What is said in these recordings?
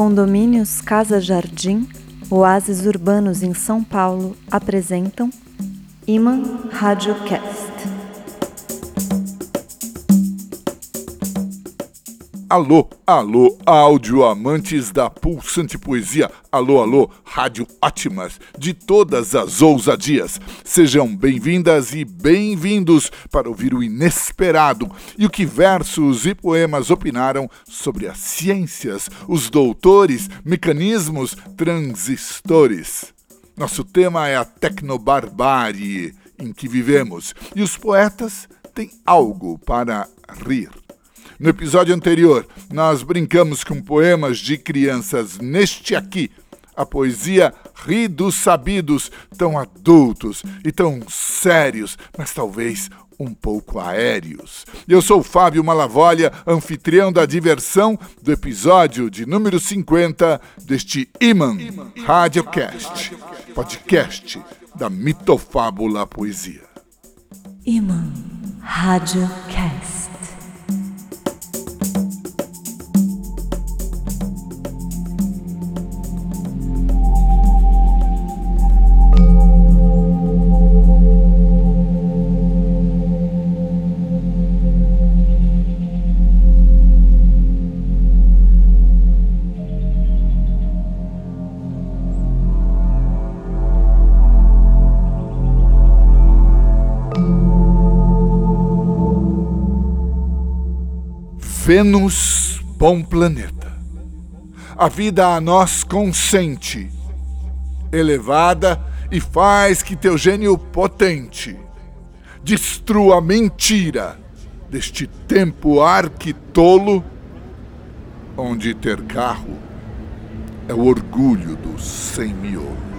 Condomínios Casa Jardim, Oásis Urbanos em São Paulo apresentam Iman Radiocast. Alô, alô, áudio amantes da pulsante poesia. Alô, alô, rádio ótimas de todas as ousadias. Sejam bem-vindas e bem-vindos para ouvir o inesperado e o que versos e poemas opinaram sobre as ciências, os doutores, mecanismos, transistores. Nosso tema é a tecnobarbárie em que vivemos e os poetas têm algo para rir. No episódio anterior, nós brincamos com poemas de crianças. Neste aqui, a poesia ri dos sabidos, tão adultos e tão sérios, mas talvez um pouco aéreos. Eu sou Fábio Malavolha, anfitrião da diversão do episódio de número 50 deste Iman Radiocast, podcast da mitofábula poesia. Iman Radiocast. Vênus, bom planeta. A vida a nós consente, elevada e faz que teu gênio potente destrua a mentira deste tempo arquitolo, onde ter carro é o orgulho do sem miolo.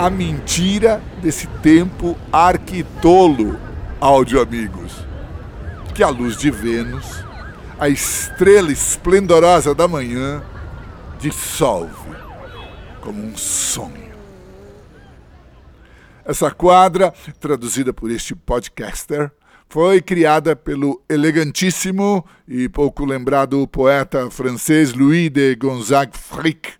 A mentira desse tempo arquitolo, áudio amigos, que a luz de Vênus, a estrela esplendorosa da manhã, dissolve como um sonho. Essa quadra, traduzida por este podcaster, foi criada pelo elegantíssimo e pouco lembrado poeta francês Louis de Gonzague Frick,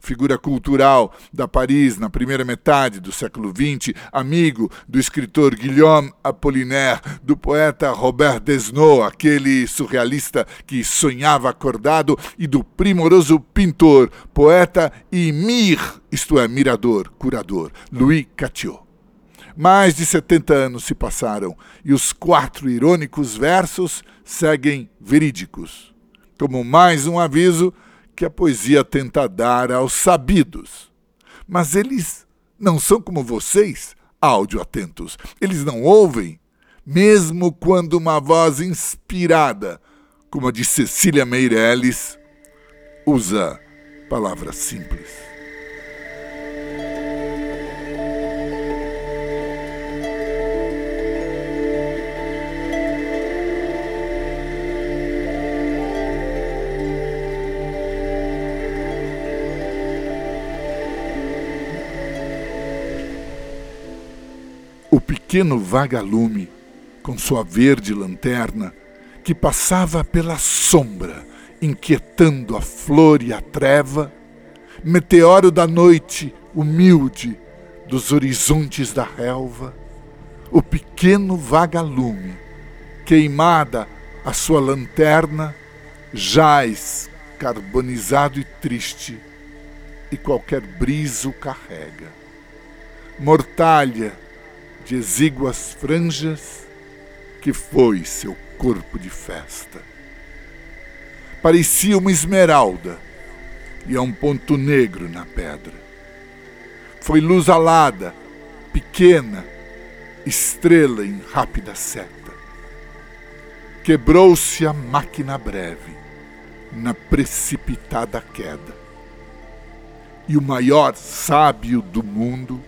figura cultural da Paris na primeira metade do século XX, amigo do escritor Guillaume Apollinaire, do poeta Robert Desnos, aquele surrealista que sonhava acordado, e do primoroso pintor, poeta e mir, isto é, mirador, curador, Louis Cattiot. Mais de 70 anos se passaram e os quatro irônicos versos seguem verídicos. Como mais um aviso que a poesia tenta dar aos sabidos. Mas eles não são como vocês, áudio atentos. Eles não ouvem, mesmo quando uma voz inspirada, como a de Cecília Meirelles, usa palavras simples. Pequeno vagalume, com sua verde lanterna, que passava pela sombra, inquietando a flor e a treva, meteoro da noite, humilde, dos horizontes da relva, o pequeno vagalume, queimada a sua lanterna, jaz carbonizado e triste, e qualquer briso carrega. Mortalha, de exíguas franjas que foi seu corpo de festa. Parecia uma esmeralda e a um ponto negro na pedra. Foi luz alada, pequena, estrela em rápida seta. Quebrou-se a máquina breve na precipitada queda. E o maior sábio do mundo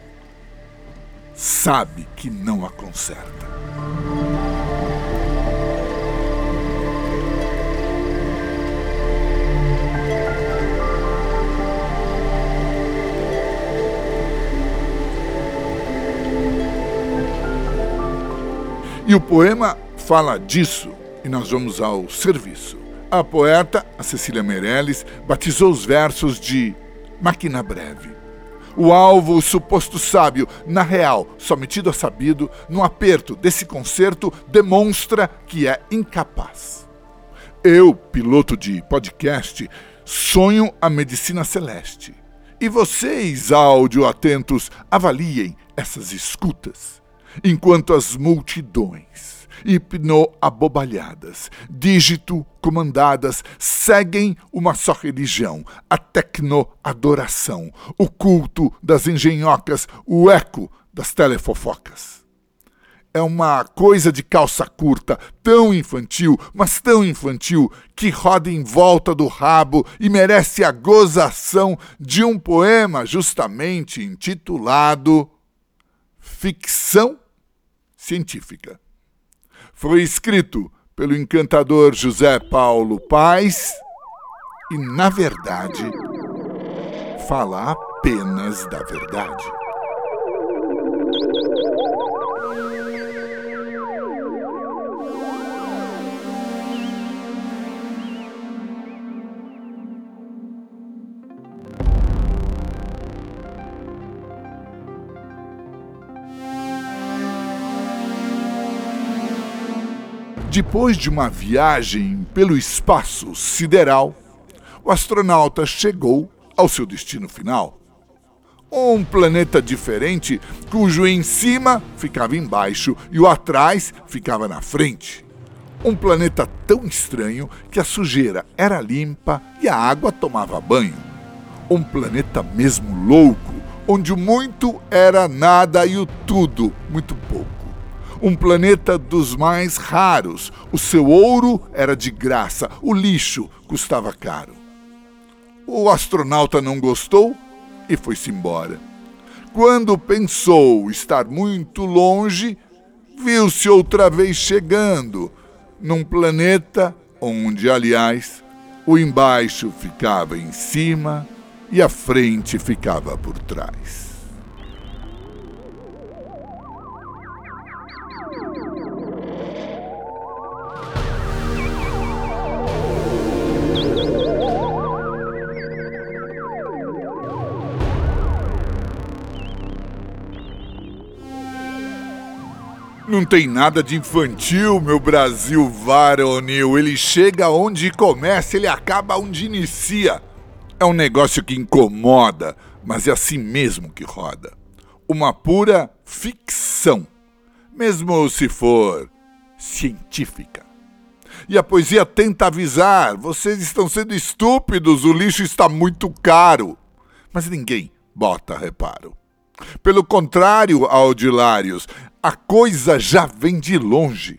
sabe que não a conserta. E o poema fala disso, e nós vamos ao serviço. A poeta, a Cecília Meirelles, batizou os versos de Máquina Breve o alvo, o suposto sábio, na real, só metido a sabido, no aperto desse concerto, demonstra que é incapaz. Eu, piloto de podcast, sonho a medicina celeste. E vocês, áudio atentos, avaliem essas escutas, enquanto as multidões hipno-abobalhadas, dígito-comandadas, seguem uma só religião, a tecno-adoração, o culto das engenhocas, o eco das telefofocas. É uma coisa de calça curta, tão infantil, mas tão infantil, que roda em volta do rabo e merece a gozação de um poema justamente intitulado Ficção Científica foi escrito pelo encantador José Paulo Paes e, na verdade, fala apenas da verdade. Depois de uma viagem pelo espaço sideral, o astronauta chegou ao seu destino final. Um planeta diferente, cujo em cima ficava embaixo e o atrás ficava na frente. Um planeta tão estranho que a sujeira era limpa e a água tomava banho. Um planeta mesmo louco, onde o muito era nada e o tudo muito pouco um planeta dos mais raros. O seu ouro era de graça, o lixo custava caro. O astronauta não gostou e foi-se embora. Quando pensou estar muito longe, viu-se outra vez chegando num planeta onde, aliás, o embaixo ficava em cima e a frente ficava por trás. Não tem nada de infantil, meu Brasil varonil. Ele chega onde começa, ele acaba onde inicia. É um negócio que incomoda, mas é assim mesmo que roda. Uma pura ficção, mesmo se for científica. E a poesia tenta avisar: vocês estão sendo estúpidos, o lixo está muito caro. Mas ninguém bota reparo. Pelo contrário, Audilários, a coisa já vem de longe.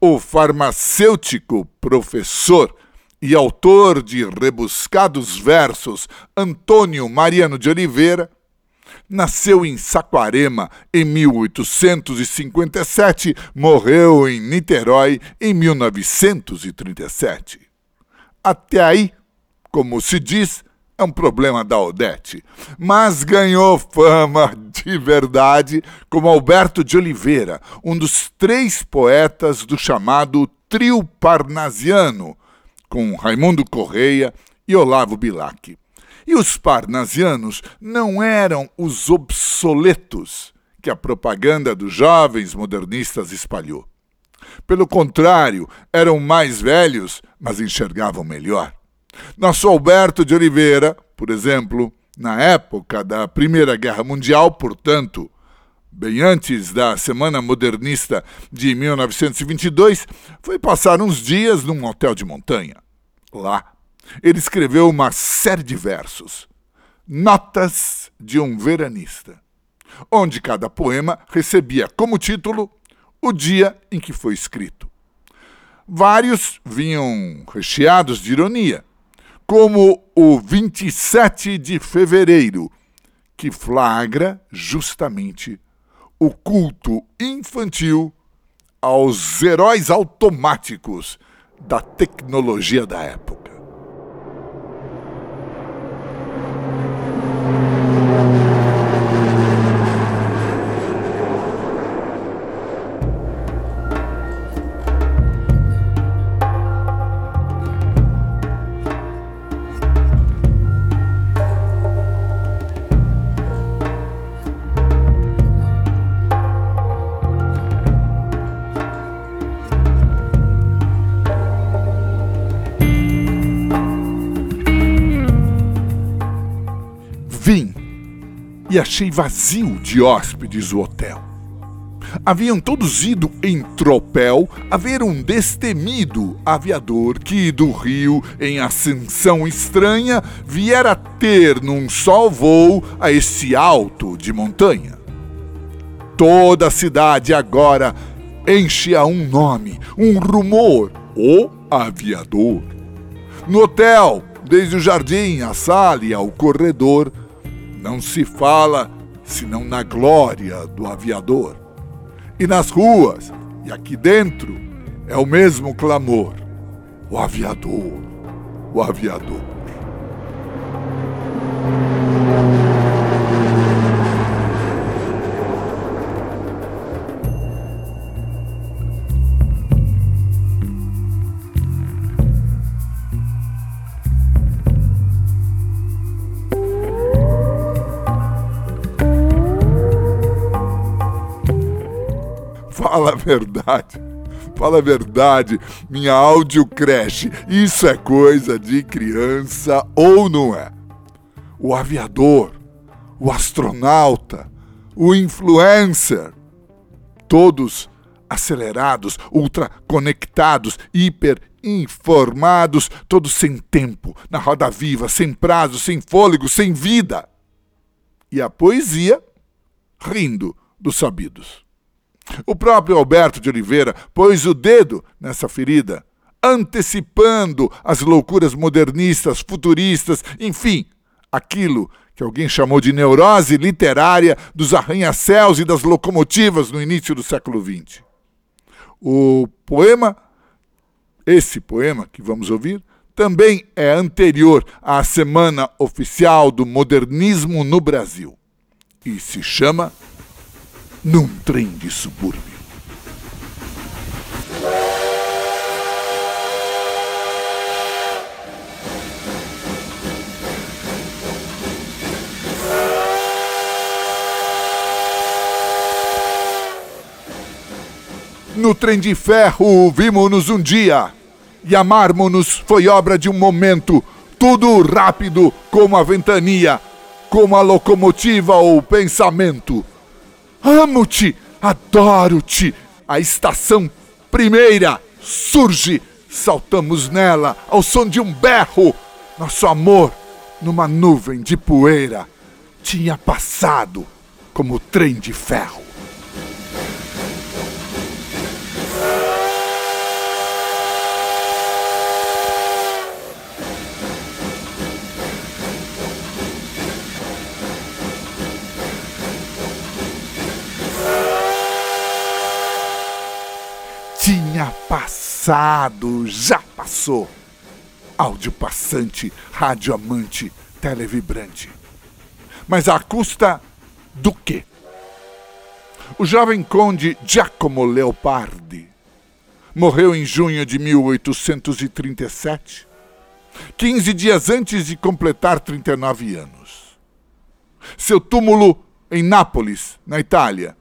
O farmacêutico professor e autor de rebuscados versos Antônio Mariano de Oliveira nasceu em Saquarema em 1857, morreu em Niterói em 1937. Até aí, como se diz, é um problema da Odete, mas ganhou fama de verdade como Alberto de Oliveira, um dos três poetas do chamado Trio Parnasiano, com Raimundo Correia e Olavo Bilac. E os parnasianos não eram os obsoletos que a propaganda dos jovens modernistas espalhou. Pelo contrário, eram mais velhos, mas enxergavam melhor. Nosso Alberto de Oliveira, por exemplo, na época da Primeira Guerra Mundial, portanto, bem antes da Semana Modernista de 1922, foi passar uns dias num hotel de montanha. Lá, ele escreveu uma série de versos, Notas de um Veranista, onde cada poema recebia como título o dia em que foi escrito. Vários vinham recheados de ironia como o 27 de fevereiro, que flagra justamente o culto infantil aos heróis automáticos da tecnologia da época. E achei vazio de hóspedes o hotel. Haviam todos ido em tropel a ver um destemido aviador que do Rio, em ascensão estranha, viera ter num só voo a esse alto de montanha. Toda a cidade agora enche a um nome, um rumor, o aviador. No hotel, desde o jardim, a sala e ao corredor, não se fala senão na glória do aviador. E nas ruas, e aqui dentro, é o mesmo clamor: o aviador, o aviador. Fala a verdade. Fala a verdade, minha áudio creche. Isso é coisa de criança ou não é? O aviador, o astronauta, o influencer, todos acelerados, ultra conectados, hiper informados, todos sem tempo, na roda viva, sem prazo, sem fôlego, sem vida. E a poesia rindo dos sabidos. O próprio Alberto de Oliveira pôs o dedo nessa ferida, antecipando as loucuras modernistas, futuristas, enfim, aquilo que alguém chamou de neurose literária dos arranha-céus e das locomotivas no início do século XX. O poema, esse poema que vamos ouvir, também é anterior à Semana Oficial do Modernismo no Brasil e se chama num trem de subúrbio. No trem de ferro vimos-nos um dia, e amarmos-nos foi obra de um momento, tudo rápido como a ventania, como a locomotiva ou pensamento. Amo-te, adoro-te. A estação primeira surge. Saltamos nela ao som de um berro. Nosso amor, numa nuvem de poeira, tinha passado como trem de ferro. tinha passado, já passou. Áudio passante, rádio amante, televibrante. Mas à custa do quê? O jovem conde Giacomo Leopardi morreu em junho de 1837, 15 dias antes de completar 39 anos. Seu túmulo em Nápoles, na Itália,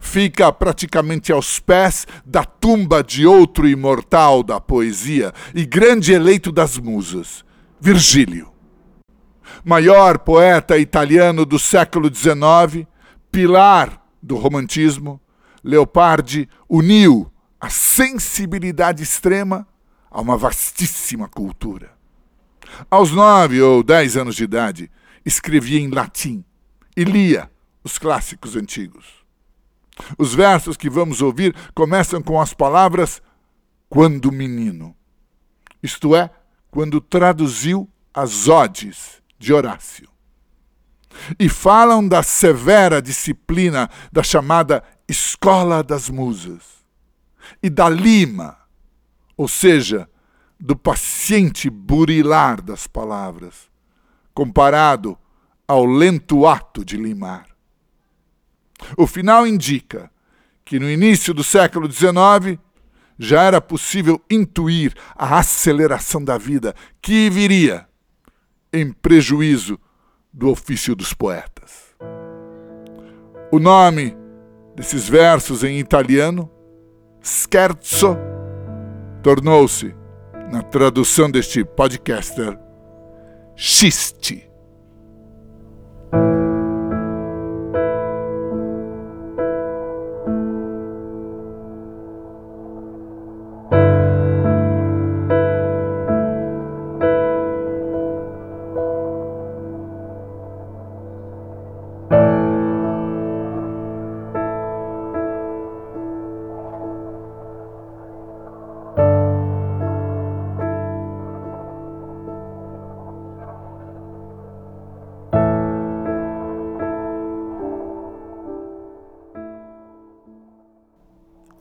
fica praticamente aos pés da tumba de outro imortal da poesia e grande eleito das musas, Virgílio. Maior poeta italiano do século XIX, pilar do romantismo, Leopardi uniu a sensibilidade extrema a uma vastíssima cultura. Aos nove ou dez anos de idade, escrevia em latim e lia os clássicos antigos. Os versos que vamos ouvir começam com as palavras quando menino, isto é, quando traduziu as odes de Horácio. E falam da severa disciplina da chamada Escola das Musas e da lima, ou seja, do paciente burilar das palavras, comparado ao lento ato de limar. O final indica que no início do século XIX já era possível intuir a aceleração da vida que viria em prejuízo do ofício dos poetas. O nome desses versos em italiano, scherzo, tornou-se, na tradução deste podcaster, xiste.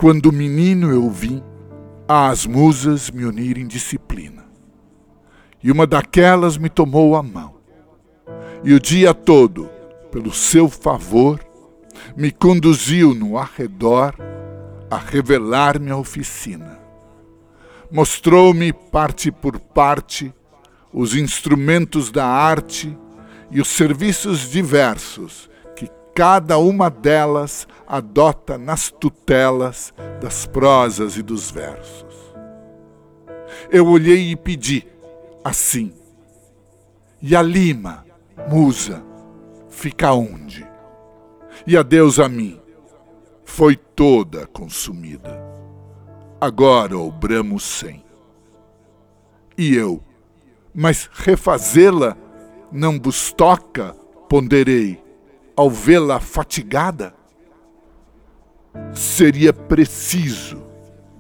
Quando menino eu vim, as musas me unirem disciplina. E uma daquelas me tomou a mão. E o dia todo, pelo seu favor, me conduziu no arredor a revelar-me a oficina. Mostrou-me parte por parte os instrumentos da arte e os serviços diversos cada uma delas adota nas tutelas das prosas e dos versos. Eu olhei e pedi, assim, e a lima, musa, fica onde? E a Deus a mim, foi toda consumida. Agora obramos sem. E eu, mas refazê-la não vos toca, ponderei, ao vê-la fatigada? Seria preciso,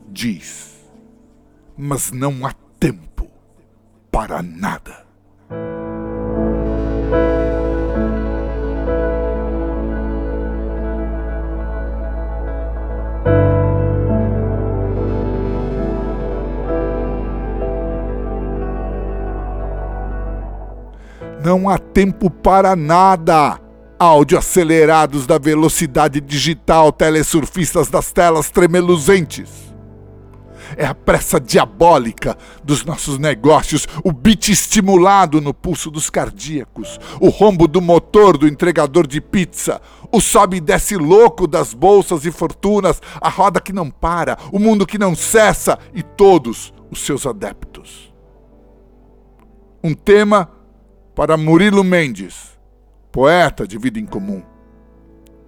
diz, mas não há tempo para nada. Não há tempo para nada. Áudio acelerados da velocidade digital, telesurfistas das telas tremeluzentes. É a pressa diabólica dos nossos negócios, o beat estimulado no pulso dos cardíacos, o rombo do motor do entregador de pizza, o sobe e desce louco das bolsas e fortunas, a roda que não para, o mundo que não cessa e todos os seus adeptos. Um tema para Murilo Mendes, poeta de vida em comum.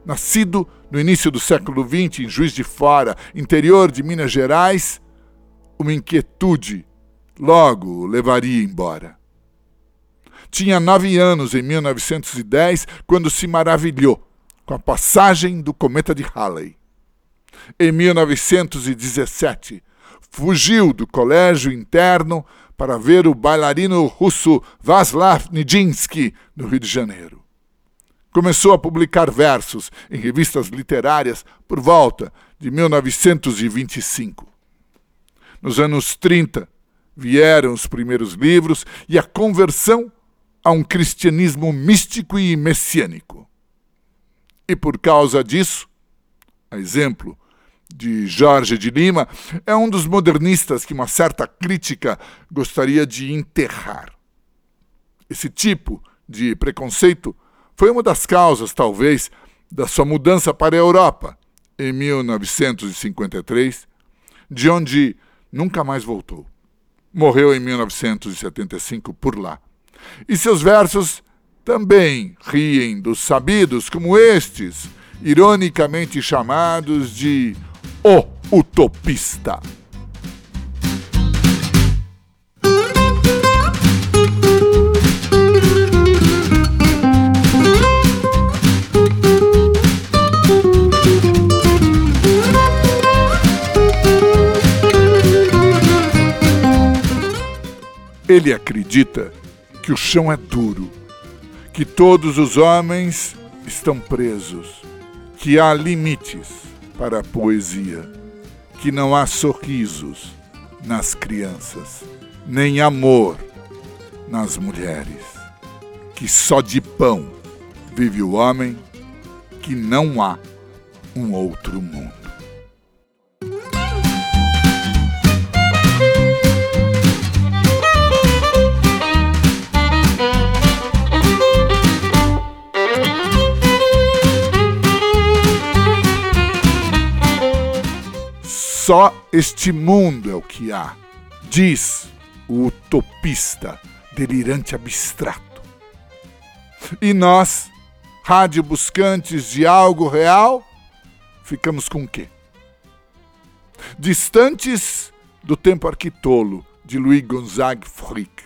Nascido no início do século XX em Juiz de Fora, interior de Minas Gerais, uma inquietude logo o levaria embora. Tinha nove anos em 1910 quando se maravilhou com a passagem do cometa de Halley. Em 1917, fugiu do colégio interno para ver o bailarino russo Vaslav Nijinsky no Rio de Janeiro. Começou a publicar versos em revistas literárias por volta de 1925. Nos anos 30, vieram os primeiros livros e a conversão a um cristianismo místico e messiânico. E por causa disso, a exemplo de Jorge de Lima, é um dos modernistas que uma certa crítica gostaria de enterrar. Esse tipo de preconceito foi uma das causas, talvez, da sua mudança para a Europa em 1953, de onde nunca mais voltou. Morreu em 1975 por lá. E seus versos também riem dos sabidos como estes, ironicamente chamados de o utopista. Ele acredita que o chão é duro, que todos os homens estão presos, que há limites para a poesia, que não há sorrisos nas crianças, nem amor nas mulheres, que só de pão vive o homem, que não há um outro mundo. Só este mundo é o que há, diz o utopista, delirante abstrato. E nós, rádio buscantes de algo real, ficamos com o quê? Distantes do tempo arquitolo de Louis Gonzague Frick,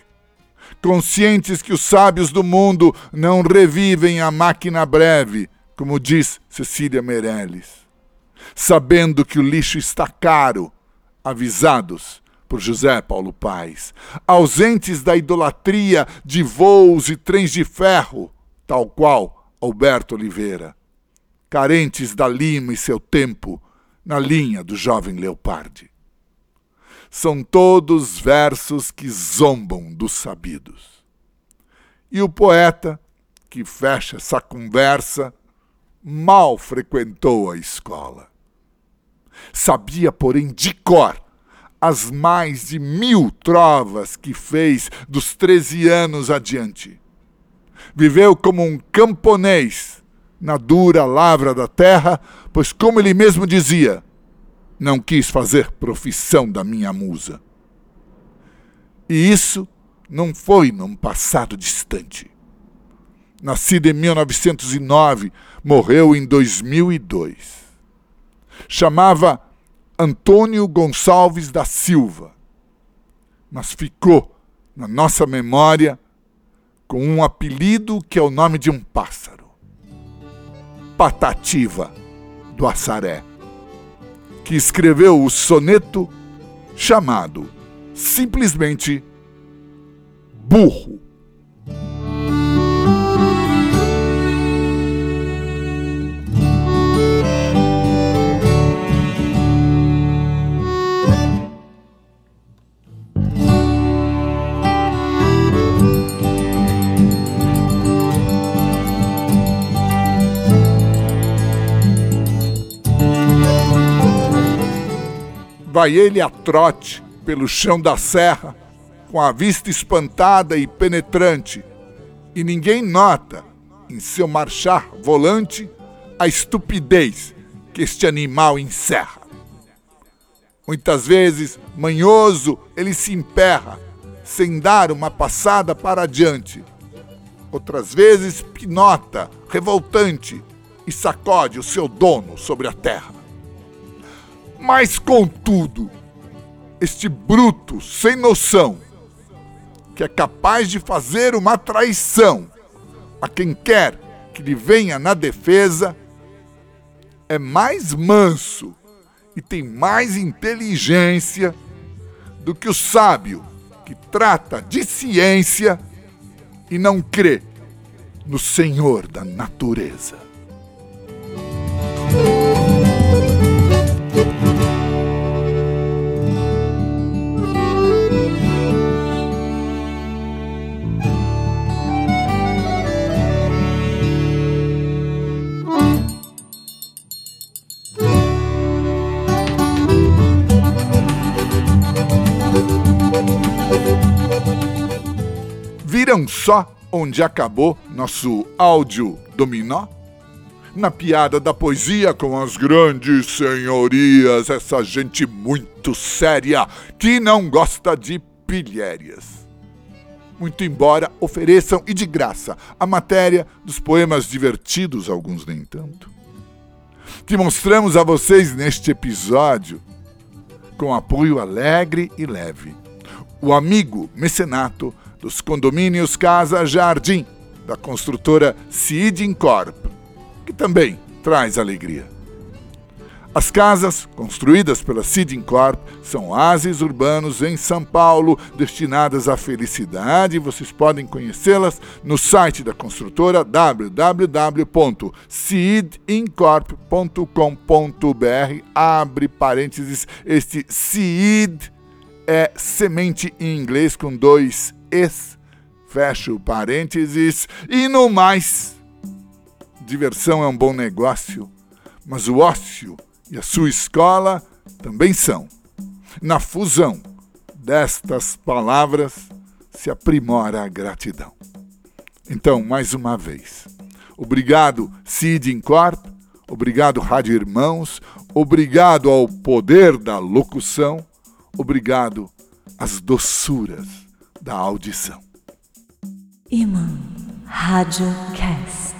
conscientes que os sábios do mundo não revivem a máquina breve, como diz Cecília Meirelles sabendo que o lixo está caro, avisados por José Paulo Paes, ausentes da idolatria de voos e trens de ferro, tal qual Alberto Oliveira, carentes da lima e seu tempo, na linha do jovem Leopardi. São todos versos que zombam dos sabidos. E o poeta, que fecha essa conversa, mal frequentou a escola. Sabia, porém, de cor as mais de mil trovas que fez dos treze anos adiante. Viveu como um camponês na dura lavra da terra, pois, como ele mesmo dizia, não quis fazer profissão da minha musa. E isso não foi num passado distante. Nascido em 1909, morreu em 2002. Chamava Antônio Gonçalves da Silva, mas ficou na nossa memória com um apelido que é o nome de um pássaro: Patativa do Assaré, que escreveu o soneto chamado simplesmente Burro. Vai ele a trote pelo chão da serra, com a vista espantada e penetrante, e ninguém nota, em seu marchar volante, a estupidez que este animal encerra. Muitas vezes, manhoso, ele se emperra, sem dar uma passada para adiante. Outras vezes, pinota, revoltante, e sacode o seu dono sobre a terra. Mas, contudo, este bruto sem noção, que é capaz de fazer uma traição a quem quer que lhe venha na defesa, é mais manso e tem mais inteligência do que o sábio que trata de ciência e não crê no Senhor da natureza. Só onde acabou nosso áudio dominó? Na piada da poesia com as grandes senhorias, essa gente muito séria que não gosta de pilhérias. Muito embora ofereçam e de graça a matéria dos poemas divertidos, alguns nem tanto. Que mostramos a vocês neste episódio com apoio alegre e leve. O amigo mecenato dos condomínios Casa Jardim, da construtora Corp, que também traz alegria. As casas, construídas pela Corp, são oásis urbanos em São Paulo, destinadas à felicidade. Vocês podem conhecê-las no site da construtora www.seedincorp.com.br. Abre parênteses, este seed é semente em inglês com dois es, fecho parênteses, e no mais. Diversão é um bom negócio, mas o ócio e a sua escola também são. Na fusão destas palavras se aprimora a gratidão. Então, mais uma vez, obrigado Cid Incorp, obrigado Rádio Irmãos, obrigado ao poder da locução, obrigado às doçuras da audição. Imã Rádio Cast.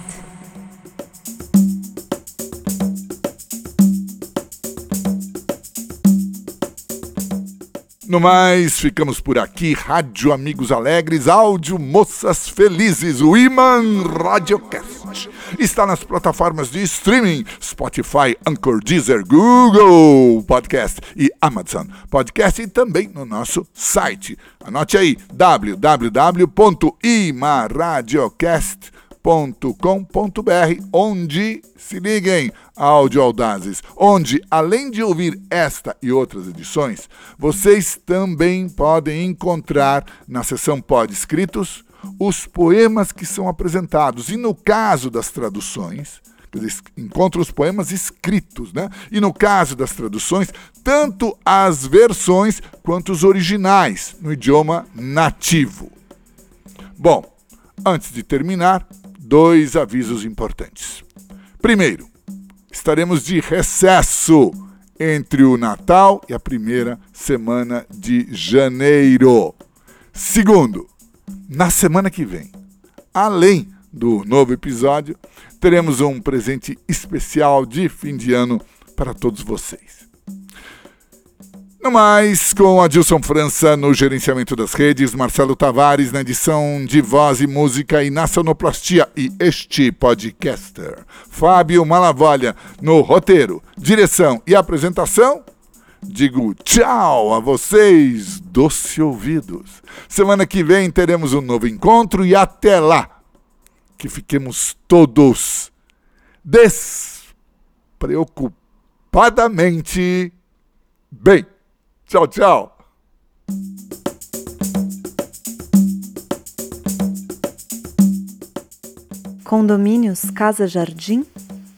No mais, ficamos por aqui. Rádio Amigos Alegres, áudio Moças Felizes, o Iman Radiocast. Está nas plataformas de streaming Spotify, Anchor, Deezer, Google Podcast e Amazon Podcast e também no nosso site. Anote aí www.imaradiocast.com onde, se liguem, áudio audazes, onde, além de ouvir esta e outras edições, vocês também podem encontrar na seção Pod Escritos os poemas que são apresentados. E no caso das traduções, encontra os poemas escritos, né? E no caso das traduções, tanto as versões quanto os originais no idioma nativo. Bom, antes de terminar, dois avisos importantes. Primeiro, estaremos de recesso entre o Natal e a primeira semana de janeiro. Segundo, na semana que vem, além do novo episódio, teremos um presente especial de fim de ano para todos vocês. No mais, com Adilson França no gerenciamento das redes, Marcelo Tavares na edição de voz e música e na sonoplastia e este podcaster, Fábio Malavolha no roteiro, direção e apresentação, digo tchau a vocês, doce ouvidos. Semana que vem teremos um novo encontro e até lá, que fiquemos todos despreocupadamente bem. Tchau, tchau. Condomínios Casa Jardim,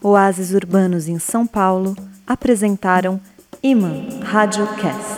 Oásis Urbanos em São Paulo apresentaram Iman Radiocast.